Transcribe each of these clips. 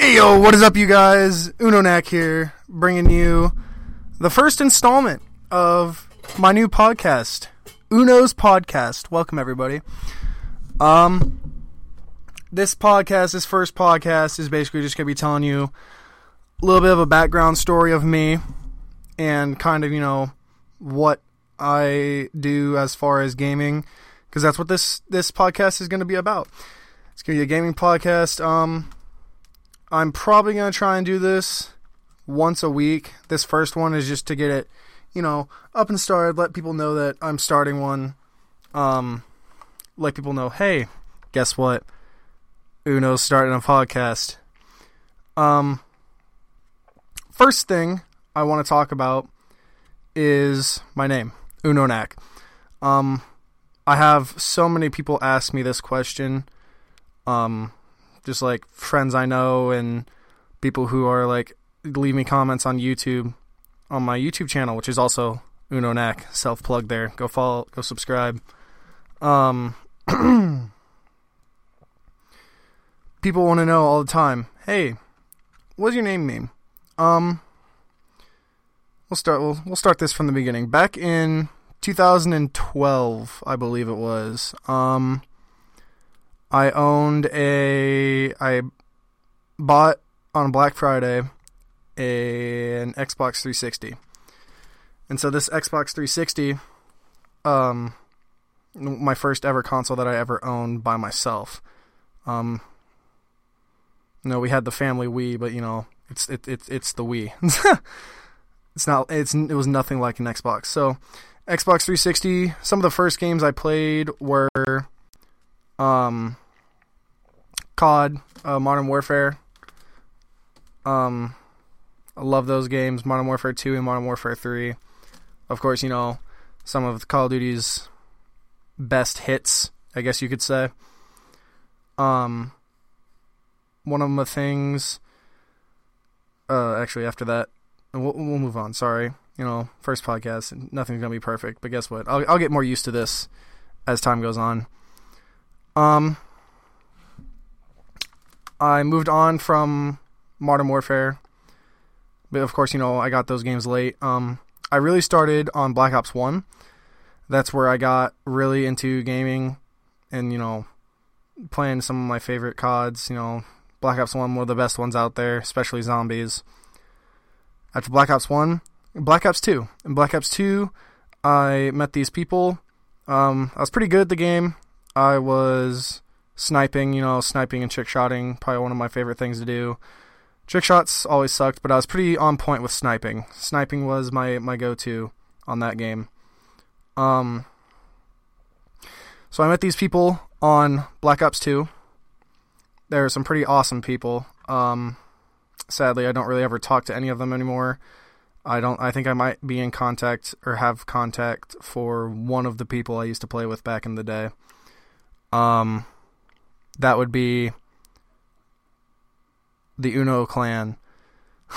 Hey yo, what is up, you guys? Unonak here, bringing you the first installment of my new podcast, Uno's Podcast. Welcome, everybody. Um, this podcast, this first podcast, is basically just gonna be telling you a little bit of a background story of me and kind of you know what I do as far as gaming, because that's what this this podcast is gonna be about. It's gonna be a gaming podcast. Um I'm probably going to try and do this once a week. This first one is just to get it, you know, up and started, let people know that I'm starting one. Um, let people know, hey, guess what? Uno's starting a podcast. Um, first thing I want to talk about is my name, Unonak. Um, I have so many people ask me this question. Um, just like friends I know and people who are like leave me comments on YouTube on my YouTube channel, which is also Uno Knack, self plug there. Go follow, go subscribe. Um, people want to know all the time. Hey, what's your name mean? Um, we'll start. We'll we'll start this from the beginning. Back in 2012, I believe it was. Um, I owned a I bought on Black Friday a, an Xbox 360. And so this Xbox 360 um my first ever console that I ever owned by myself. Um you know, we had the family Wii, but you know, it's it, it it's the Wii. it's not it's it was nothing like an Xbox. So Xbox 360, some of the first games I played were um, COD, uh, Modern Warfare. Um, I love those games, Modern Warfare 2 and Modern Warfare 3. Of course, you know, some of Call of Duty's best hits, I guess you could say. Um, one of the things, uh, actually, after that, we'll, we'll move on. Sorry, you know, first podcast, nothing's gonna be perfect. But guess what? I'll I'll get more used to this as time goes on. Um, I moved on from Modern Warfare, but of course, you know, I got those games late. Um, I really started on Black Ops One. That's where I got really into gaming, and you know, playing some of my favorite CODs. You know, Black Ops One, one of the best ones out there, especially zombies. After Black Ops One, Black Ops Two. In Black Ops Two, I met these people. Um, I was pretty good at the game. I was sniping, you know, sniping and trick shotting, probably one of my favorite things to do. Trick shots always sucked, but I was pretty on point with sniping. Sniping was my my go-to on that game. Um, so I met these people on Black Ops 2. There are some pretty awesome people. Um, sadly, I don't really ever talk to any of them anymore. I don't. I think I might be in contact or have contact for one of the people I used to play with back in the day. Um, that would be the Uno clan.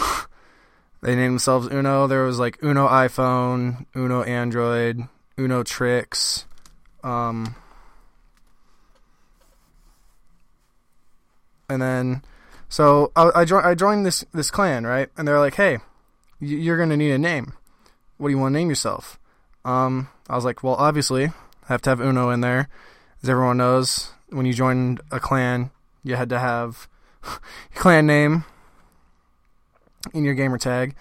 they named themselves Uno. There was like Uno iPhone, Uno Android, Uno Tricks. Um, and then, so I, I, jo- I joined this this clan, right? And they're like, "Hey, you're gonna need a name. What do you want to name yourself?" Um, I was like, "Well, obviously, I have to have Uno in there, as everyone knows. When you joined a clan, you had to have your clan name in your gamer tag.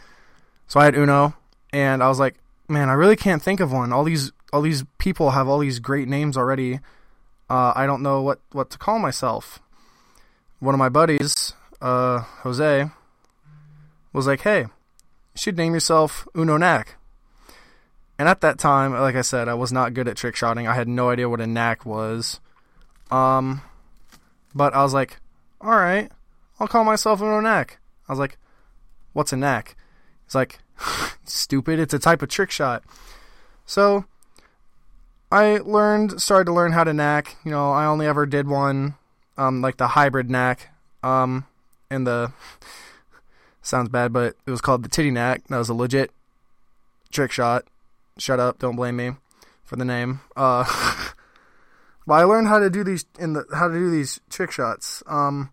So I had Uno, and I was like, man, I really can't think of one. All these all these people have all these great names already. Uh, I don't know what what to call myself. One of my buddies, uh, Jose, was like, hey, you should name yourself Uno Knack. And at that time, like I said, I was not good at trick shotting. I had no idea what a knack was. Um, but I was like, all right, I'll call myself Uno Knack. I was like, what's a knack? He's like, stupid. It's a type of trick shot. So I learned, started to learn how to knack. You know, I only ever did one, um, like the hybrid knack, um, and the sounds bad, but it was called the titty knack. That was a legit trick shot. Shut up, don't blame me for the name. Uh, but I learned how to do these in the how to do these trick shots. Um,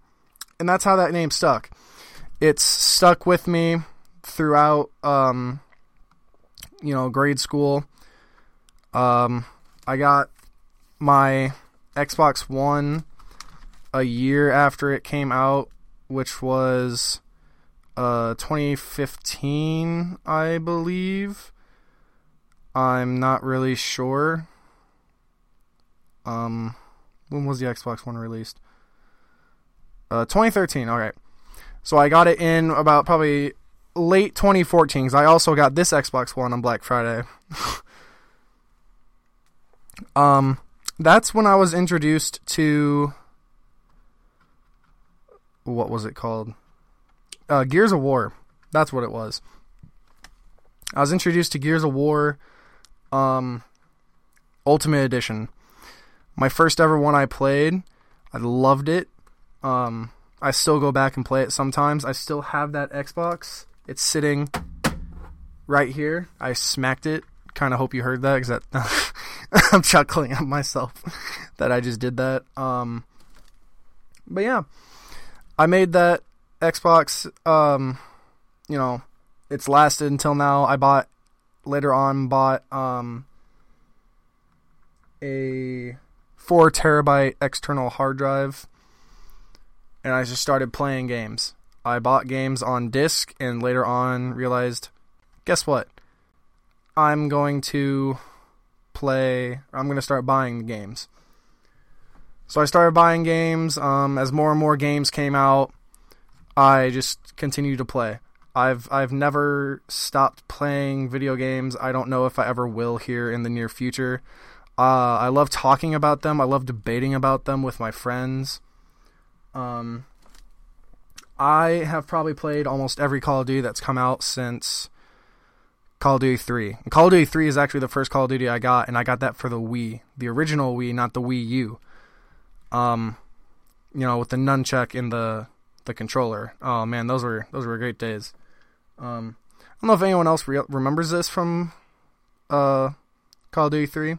and that's how that name stuck. It's stuck with me throughout, um, you know, grade school. Um, I got my Xbox One a year after it came out, which was uh 2015, I believe. I'm not really sure. Um, when was the Xbox One released? Uh, 2013. All right. So I got it in about probably late 2014 because I also got this Xbox One on Black Friday. um, that's when I was introduced to what was it called? Uh, Gears of War. That's what it was. I was introduced to Gears of War, um, Ultimate Edition. My first ever one I played. I loved it. Um, I still go back and play it sometimes. I still have that Xbox. It's sitting right here. I smacked it. Kind of hope you heard that because that I'm chuckling at myself that I just did that. Um, but yeah, I made that Xbox. Um, you know, it's lasted until now. I bought later on bought um a four terabyte external hard drive and I just started playing games. I bought games on disc and later on realized, guess what? I'm going to play, I'm going to start buying games. So I started buying games. Um, as more and more games came out, I just continued to play. I've I've never stopped playing video games. I don't know if I ever will here in the near future. Uh, I love talking about them. I love debating about them with my friends. Um, I have probably played almost every Call of Duty that's come out since Call of Duty 3. And Call of Duty 3 is actually the first Call of Duty I got, and I got that for the Wii, the original Wii, not the Wii U. Um, you know, with the nunchuck in the the controller. Oh man, those were those were great days. Um, I don't know if anyone else re- remembers this from uh, Call of Duty 3,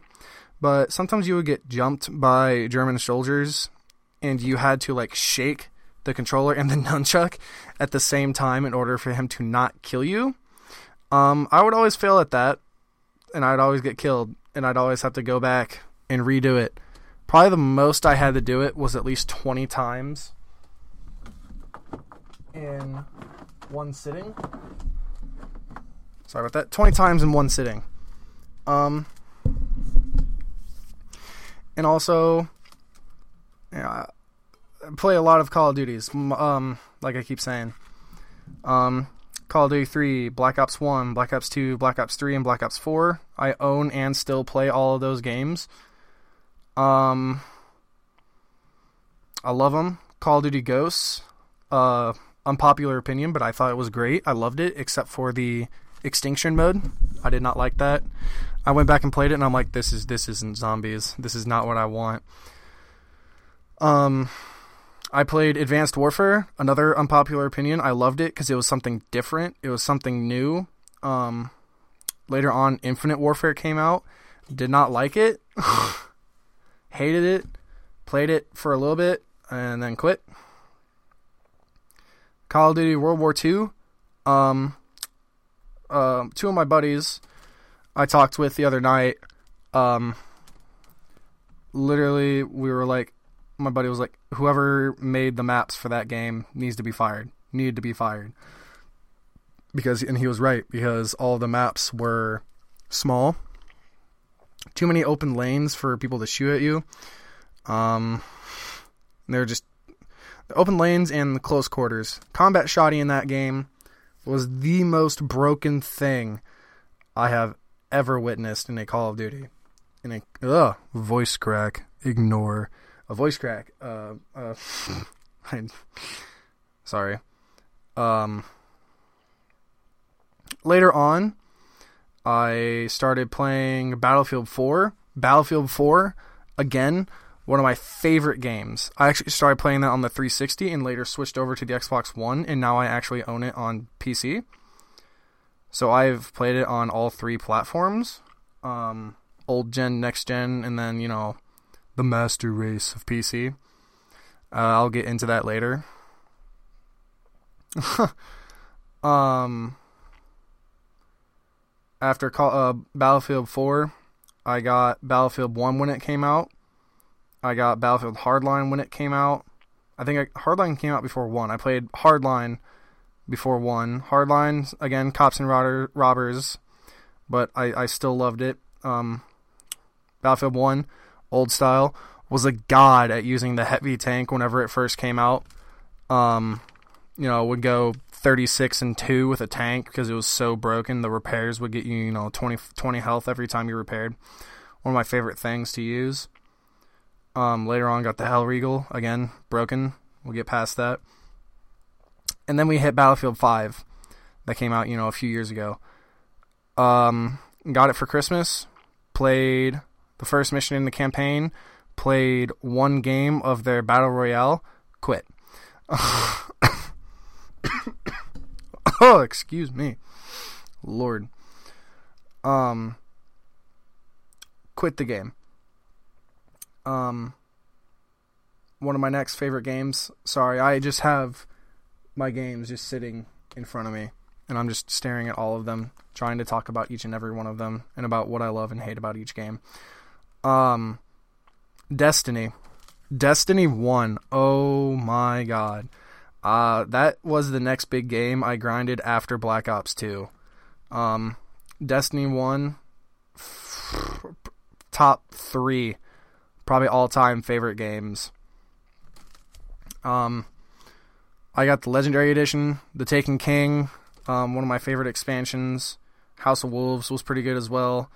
but sometimes you would get jumped by German soldiers and you had to like shake the controller and the nunchuck at the same time in order for him to not kill you. Um, I would always fail at that, and I'd always get killed, and I'd always have to go back and redo it. Probably the most I had to do it was at least 20 times in one sitting. Sorry about that. 20 times in one sitting. Um, and also, yeah, I play a lot of Call of Duties. Um, like I keep saying, um, Call of Duty 3, Black Ops 1, Black Ops 2, Black Ops 3, and Black Ops 4. I own and still play all of those games. Um, I love them. Call of Duty Ghosts. Uh, unpopular opinion, but I thought it was great. I loved it, except for the extinction mode. I did not like that. I went back and played it, and I'm like, this is this isn't zombies. This is not what I want. Um, I played Advanced Warfare. Another unpopular opinion. I loved it because it was something different. It was something new. Um, later on, Infinite Warfare came out. Did not like it. Hated it. Played it for a little bit and then quit. Call of Duty World War II. Um, uh, two of my buddies I talked with the other night. Um, literally, we were like, my buddy was like, whoever made the maps for that game needs to be fired. Needed to be fired. Because and he was right because all the maps were small. Too many open lanes for people to shoot at you. Um, they're just the open lanes and the close quarters. Combat shoddy in that game was the most broken thing I have ever witnessed in a Call of Duty. In a ugh, voice crack. Ignore. a voice crack. Uh, uh, sorry. Um, later on, I started playing Battlefield 4. Battlefield 4, again, one of my favorite games. I actually started playing that on the 360 and later switched over to the Xbox One, and now I actually own it on PC. So I've played it on all three platforms um, old gen, next gen, and then, you know, the master race of PC. Uh, I'll get into that later. um, after call, uh, Battlefield 4, I got Battlefield 1 when it came out. I got Battlefield Hardline when it came out. I think I, Hardline came out before 1. I played Hardline before 1. Hardline, again, cops and robbers, but I, I still loved it. Um, Battlefield 1, old style, was a god at using the heavy tank whenever it first came out. Um, you know, would go 36 and 2 with a tank because it was so broken. The repairs would get you, you know, 20, 20 health every time you repaired. One of my favorite things to use. Um, later on, got the Hellriegel. again, broken. We'll get past that. And then we hit Battlefield 5 that came out, you know, a few years ago. Um, got it for Christmas. Played the first mission in the campaign. Played one game of their battle royale. Quit. oh, excuse me. Lord. Um quit the game. Um one of my next favorite games. Sorry, I just have my games just sitting in front of me and I'm just staring at all of them, trying to talk about each and every one of them and about what I love and hate about each game. Um Destiny. Destiny 1. Oh my god. Uh, that was the next big game I grinded after Black Ops 2. Um, Destiny 1, f- top three, probably all time favorite games. Um, I got the Legendary Edition, The Taken King, um, one of my favorite expansions. House of Wolves was pretty good as well.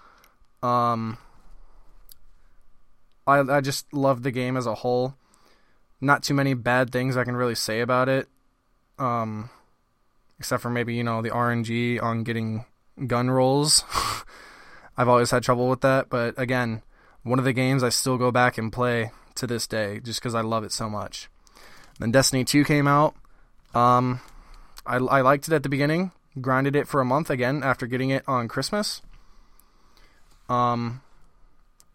Um, I I just love the game as a whole not too many bad things I can really say about it. Um, except for maybe, you know, the RNG on getting gun rolls. I've always had trouble with that, but again, one of the games I still go back and play to this day just because I love it so much. Then Destiny 2 came out. Um, I, I liked it at the beginning, grinded it for a month again after getting it on Christmas. Um,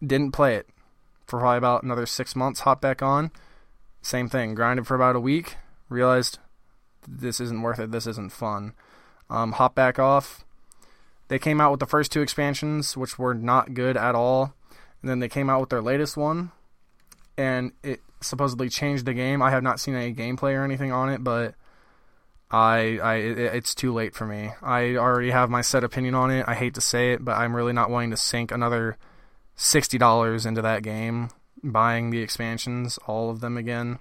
didn't play it for probably about another six months, hop back on same thing. Grinded for about a week. Realized this isn't worth it. This isn't fun. Um, hop back off. They came out with the first two expansions, which were not good at all. And then they came out with their latest one, and it supposedly changed the game. I have not seen any gameplay or anything on it, but I, I, it's too late for me. I already have my set opinion on it. I hate to say it, but I'm really not wanting to sink another sixty dollars into that game buying the expansions, all of them again.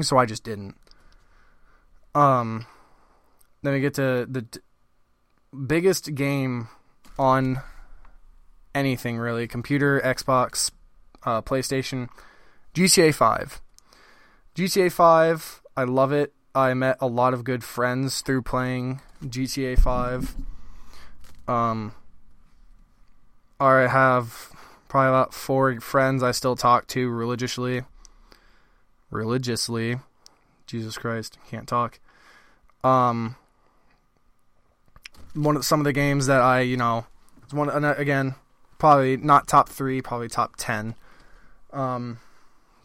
So I just didn't. Um, then we get to the d- biggest game on anything really computer, Xbox, uh, PlayStation, GTA 5. GTA 5, I love it. I met a lot of good friends through playing GTA 5. Um, I have probably about four friends I still talk to religiously. Religiously. Jesus Christ, can't talk. Um one of some of the games that I, you know, one again, probably not top 3, probably top 10. Um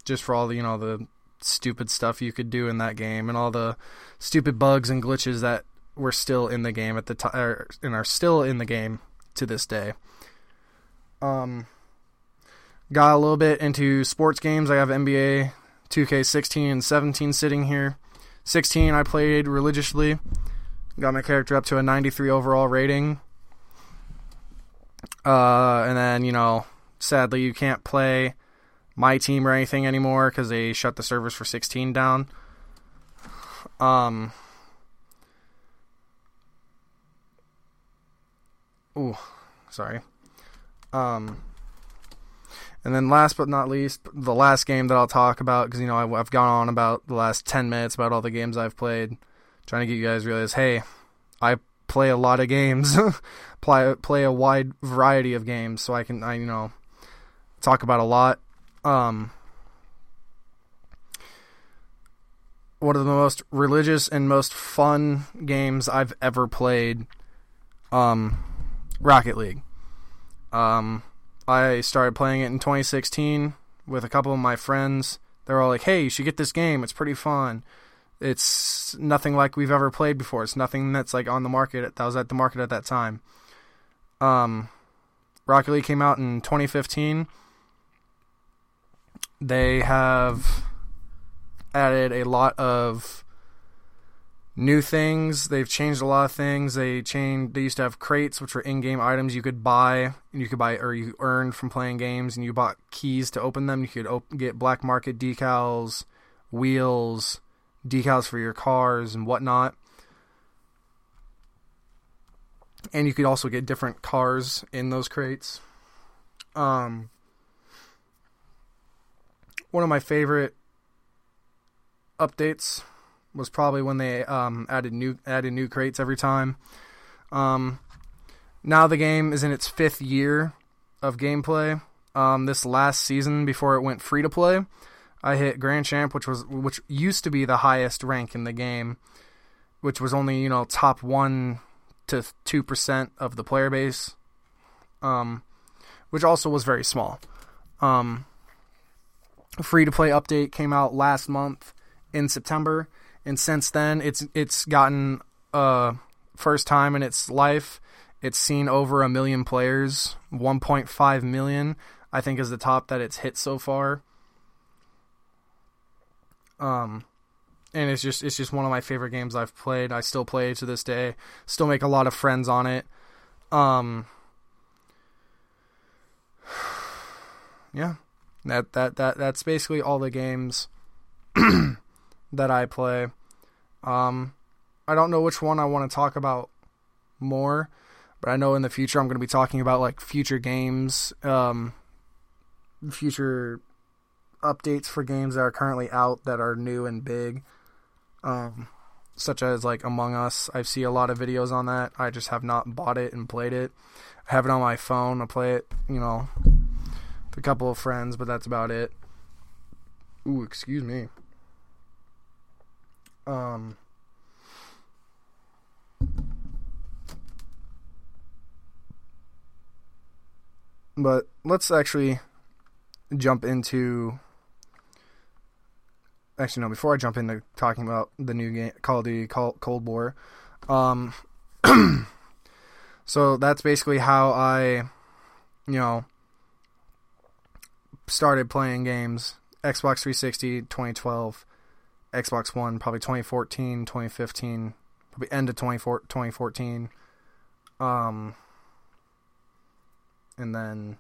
just for all the, you know, the stupid stuff you could do in that game and all the stupid bugs and glitches that were still in the game at the time and are still in the game to this day. Um got a little bit into sports games. I have NBA 2K16 and 17 sitting here. 16 I played religiously. Got my character up to a 93 overall rating. Uh, and then, you know, sadly you can't play my team or anything anymore because they shut the servers for 16 down. Um. Ooh, sorry. Um And then last but not least, the last game that I'll talk about because you know I, I've gone on about the last ten minutes about all the games I've played, trying to get you guys realize, hey, I play a lot of games, play play a wide variety of games, so I can I you know talk about a lot. Um, one of the most religious and most fun games I've ever played. Um, Rocket League. Um, I started playing it in 2016 with a couple of my friends. They're all like, "Hey, you should get this game. It's pretty fun. It's nothing like we've ever played before. It's nothing that's like on the market that was at the market at that time." Um, Rocket League came out in 2015. They have added a lot of new things. They've changed a lot of things. They changed. They used to have crates, which were in-game items you could buy, and you could buy or you earned from playing games, and you bought keys to open them. You could op- get black market decals, wheels, decals for your cars and whatnot. And you could also get different cars in those crates. Um, one of my favorite updates was probably when they um, added new added new crates every time. Um, now the game is in its fifth year of gameplay. Um, this last season, before it went free to play, I hit Grand Champ, which was which used to be the highest rank in the game, which was only you know top one to two percent of the player base, um, which also was very small. Um, free to play update came out last month in September and since then it's it's gotten uh first time in its life. It's seen over a million players. 1.5 million i think is the top that it's hit so far. Um and it's just it's just one of my favorite games i've played. I still play to this day. Still make a lot of friends on it. Um yeah that that that that's basically all the games that I play. Um, I don't know which one I want to talk about more, but I know in the future I'm going to be talking about like future games, um, future updates for games that are currently out that are new and big, um, such as like Among Us. I see a lot of videos on that. I just have not bought it and played it. I have it on my phone. I play it, you know, a couple of friends, but that's about it. Ooh, excuse me. Um, but let's actually jump into. Actually, no. Before I jump into talking about the new game, Call of Duty Cold War, um, so that's basically how I, you know, started playing games. Xbox 360, 2012 Xbox One, probably 2014, 2015, probably end of 2014. Um, and then,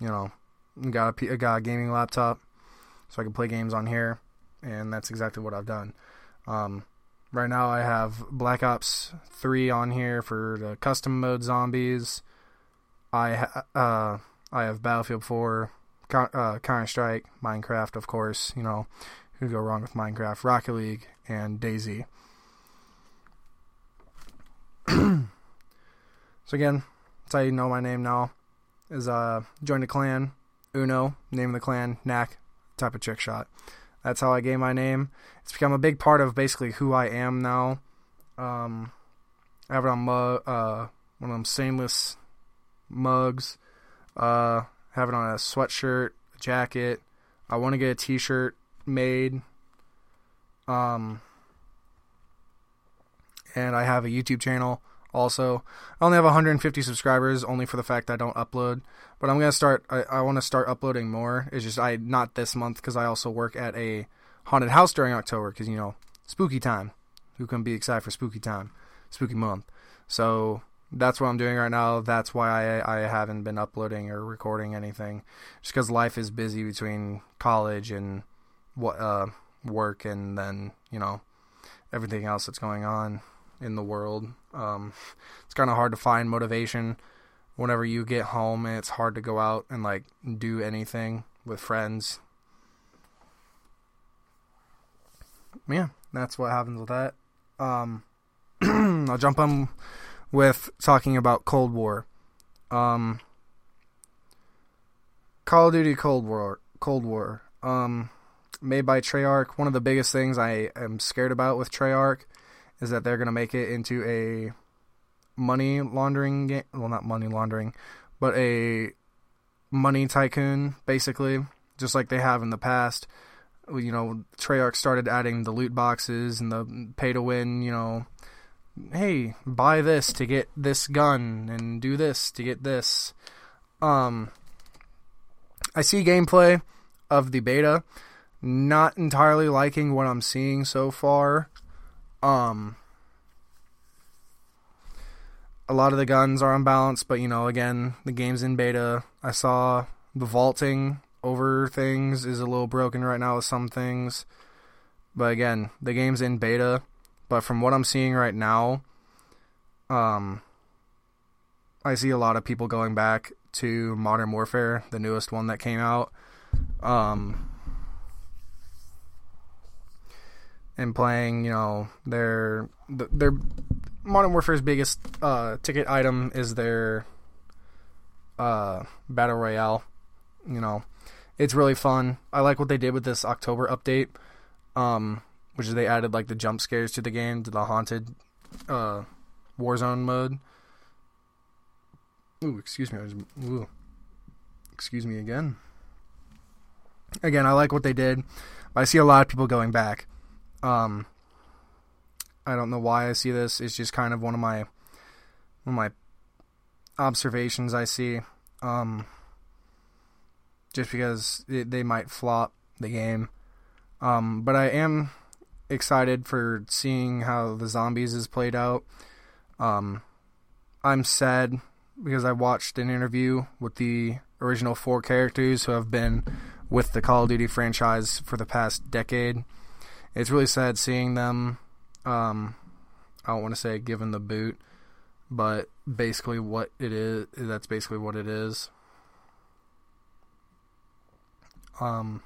you know, got a, got a gaming laptop so I can play games on here, and that's exactly what I've done. Um, right now I have Black Ops 3 on here for the custom mode zombies. I ha- uh, I have Battlefield 4, uh, Counter Strike, Minecraft, of course. You know, who go wrong with Minecraft, Rocket League, and DayZ. so again, that's how you know my name now. Is uh join the clan, Uno, name of the clan, Knack, type of trick shot. That's how I gained my name. It's become a big part of basically who I am now. Um, I have it on mug, uh, one of them stainless mugs. Uh, have it on a sweatshirt, a jacket. I want to get a T-shirt made. Um, and I have a YouTube channel also. I only have 150 subscribers, only for the fact I don't upload. But I'm gonna start. I, I want to start uploading more. It's just I not this month because I also work at a haunted house during October because you know spooky time. Who can be excited for spooky time, spooky month? So that's what I'm doing right now. That's why I I haven't been uploading or recording anything, just because life is busy between college and what uh, work and then you know everything else that's going on in the world. Um, it's kind of hard to find motivation whenever you get home and it's hard to go out and like do anything with friends. Yeah, that's what happens with that. Um, I'll jump on with talking about Cold War. Um, Call of Duty Cold War. Cold War. Um, made by Treyarch. One of the biggest things I am scared about with Treyarch is that they're going to make it into a money laundering game. Well, not money laundering, but a money tycoon, basically, just like they have in the past. You know, Treyarch started adding the loot boxes and the pay to win, you know, hey, buy this to get this gun and do this to get this. Um, I see gameplay of the beta. Not entirely liking what I'm seeing so far. Um, a lot of the guns are unbalanced, but you know, again, the game's in beta. I saw the vaulting over things is a little broken right now with some things. But again, the game's in beta. But from what I'm seeing right now, um, I see a lot of people going back to Modern Warfare, the newest one that came out. Um, and playing, you know, their their Modern Warfare's biggest uh, ticket item is their uh, battle royale. You know, it's really fun. I like what they did with this October update, um, which is they added like the jump scares to the game, to the haunted uh, Warzone mode. Ooh, excuse me. I ooh, excuse me again. Again, I like what they did. I see a lot of people going back. Um, I don't know why I see this. It's just kind of one of my one of my observations I see. Um, just because it, they might flop the game. Um, but I am excited for seeing how the zombies is played out. Um, I'm sad because I watched an interview with the original four characters who have been with the Call of Duty franchise for the past decade. It's really sad seeing them. Um, I don't want to say given the boot, but basically what it is. That's basically what it is. Um,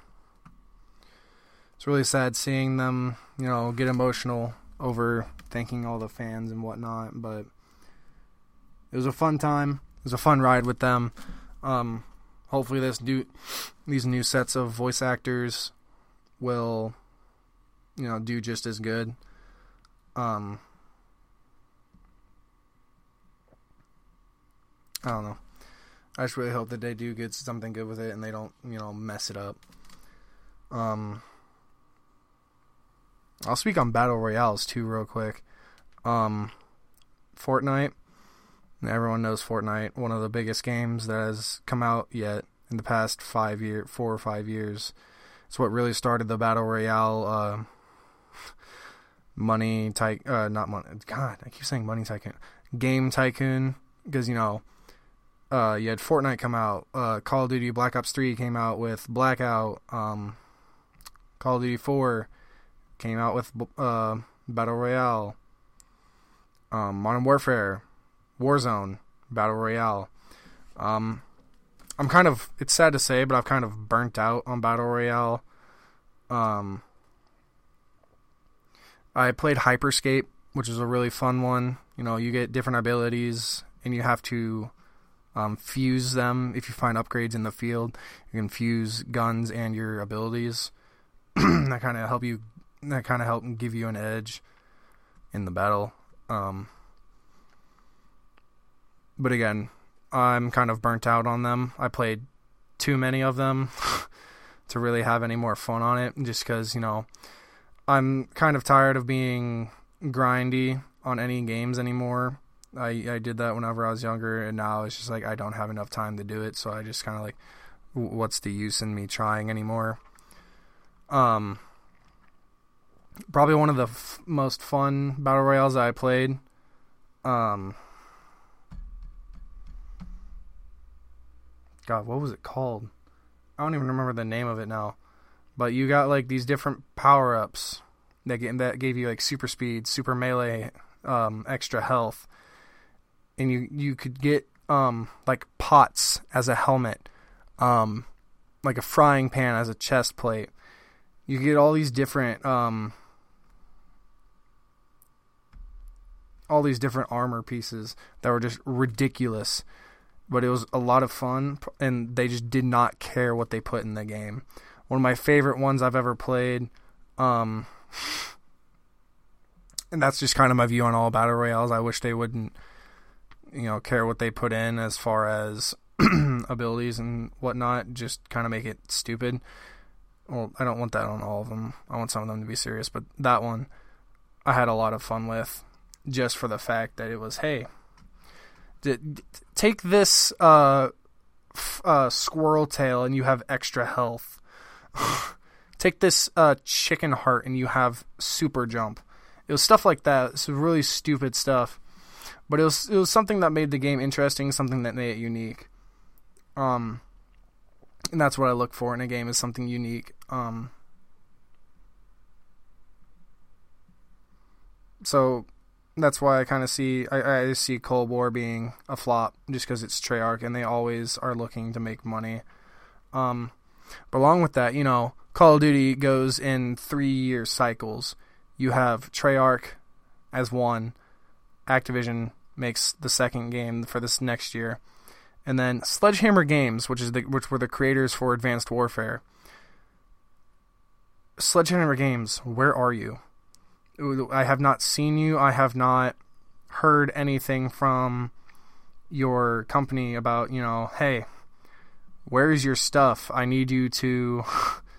it's really sad seeing them, you know, get emotional over thanking all the fans and whatnot. But it was a fun time. It was a fun ride with them. Um, hopefully, this new these new sets of voice actors will, you know, do just as good. Um, I don't know. I just really hope that they do get something good with it and they don't, you know, mess it up. Um, I'll speak on battle royales too, real quick. Um, Fortnite. Everyone knows Fortnite, one of the biggest games that has come out yet in the past five year, four or five years. It's what really started the battle royale. Uh, money type, uh, not money. God, I keep saying money tycoon. Game tycoon because you know uh, you had Fortnite come out. Uh, Call of Duty Black Ops 3 came out with Blackout. Um, Call of Duty 4 came out with uh, Battle Royale. Um, Modern Warfare, Warzone, Battle Royale. Um, I'm kind of, it's sad to say, but I've kind of burnt out on Battle Royale. Um, I played Hyperscape, which is a really fun one. You know, you get different abilities and you have to um, fuse them if you find upgrades in the field. You can fuse guns and your abilities. that kind of help you. That kind of help give you an edge in the battle. Um, but again, I'm kind of burnt out on them. I played too many of them to really have any more fun on it. Just because you know, I'm kind of tired of being grindy on any games anymore. I I did that whenever I was younger, and now it's just like I don't have enough time to do it. So I just kind of like, what's the use in me trying anymore? Um, probably one of the f- most fun battle royales I played. Um, God, what was it called? I don't even remember the name of it now. But you got like these different power ups that that gave you like super speed, super melee, um, extra health and you you could get um like pots as a helmet, um like a frying pan as a chest plate. You get all these different um all these different armor pieces that were just ridiculous. But it was a lot of fun and they just did not care what they put in the game. One of my favorite ones I've ever played um and that's just kind of my view on all battle royales. I wish they wouldn't you know care what they put in as far as abilities and whatnot. Just kind of make it stupid. Well, I don't want that on all of them. I want some of them to be serious, but that one I had a lot of fun with, just for the fact that it was hey, d- d- take this uh, f- uh, squirrel tail and you have extra health. take this uh, chicken heart and you have super jump. It was stuff like that. It's really stupid stuff but it was it was something that made the game interesting, something that made it unique. Um, and that's what I look for in a game is something unique. Um, so that's why I kind of see I, I see Cold War being a flop just because it's Treyarch and they always are looking to make money. Um, but along with that, you know, Call of Duty goes in three year cycles. You have Treyarch as one, Activision makes the second game for this next year, and then Sledgehammer Games, which is the which were the creators for Advanced Warfare. Sledgehammer Games, where are you? I have not seen you. I have not heard anything from your company about, you know, hey, where's your stuff? I need you to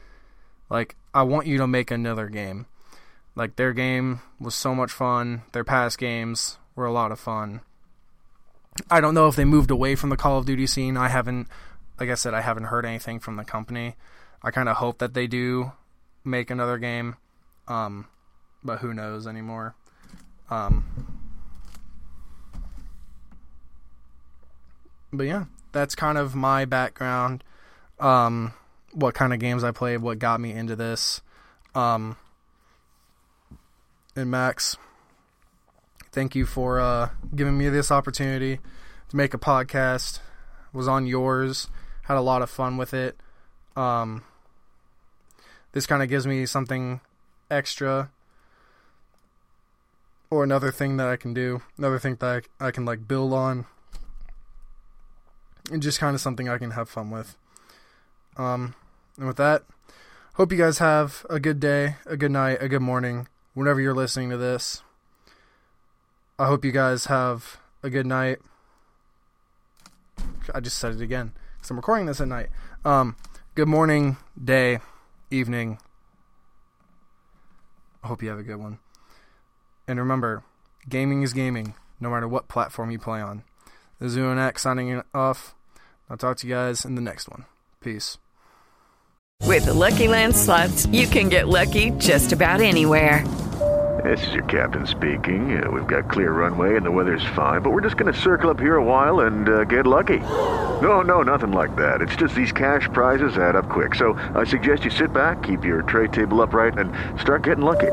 like I want you to make another game. Like their game was so much fun. Their past games were a lot of fun. I don't know if they moved away from the Call of Duty scene. I haven't, like I said, I haven't heard anything from the company. I kind of hope that they do make another game, um, but who knows anymore. Um, but yeah, that's kind of my background. Um, what kind of games I played, what got me into this. Um, and Max, thank you for uh, giving me this opportunity to make a podcast. Was on yours, had a lot of fun with it. Um, this kind of gives me something extra, or another thing that I can do, another thing that I, I can like build on, and just kind of something I can have fun with. Um, and with that, hope you guys have a good day, a good night, a good morning, whenever you're listening to this. I hope you guys have a good night. I just said it again because I'm recording this at night. Um, good morning, day, evening. I hope you have a good one. And remember, gaming is gaming, no matter what platform you play on. The X signing off. I'll talk to you guys in the next one. Peace. With the Lucky Land slots, you can get lucky just about anywhere. This is your captain speaking. Uh, we've got clear runway and the weather's fine, but we're just going to circle up here a while and uh, get lucky. No, no, nothing like that. It's just these cash prizes add up quick. So I suggest you sit back, keep your tray table upright, and start getting lucky.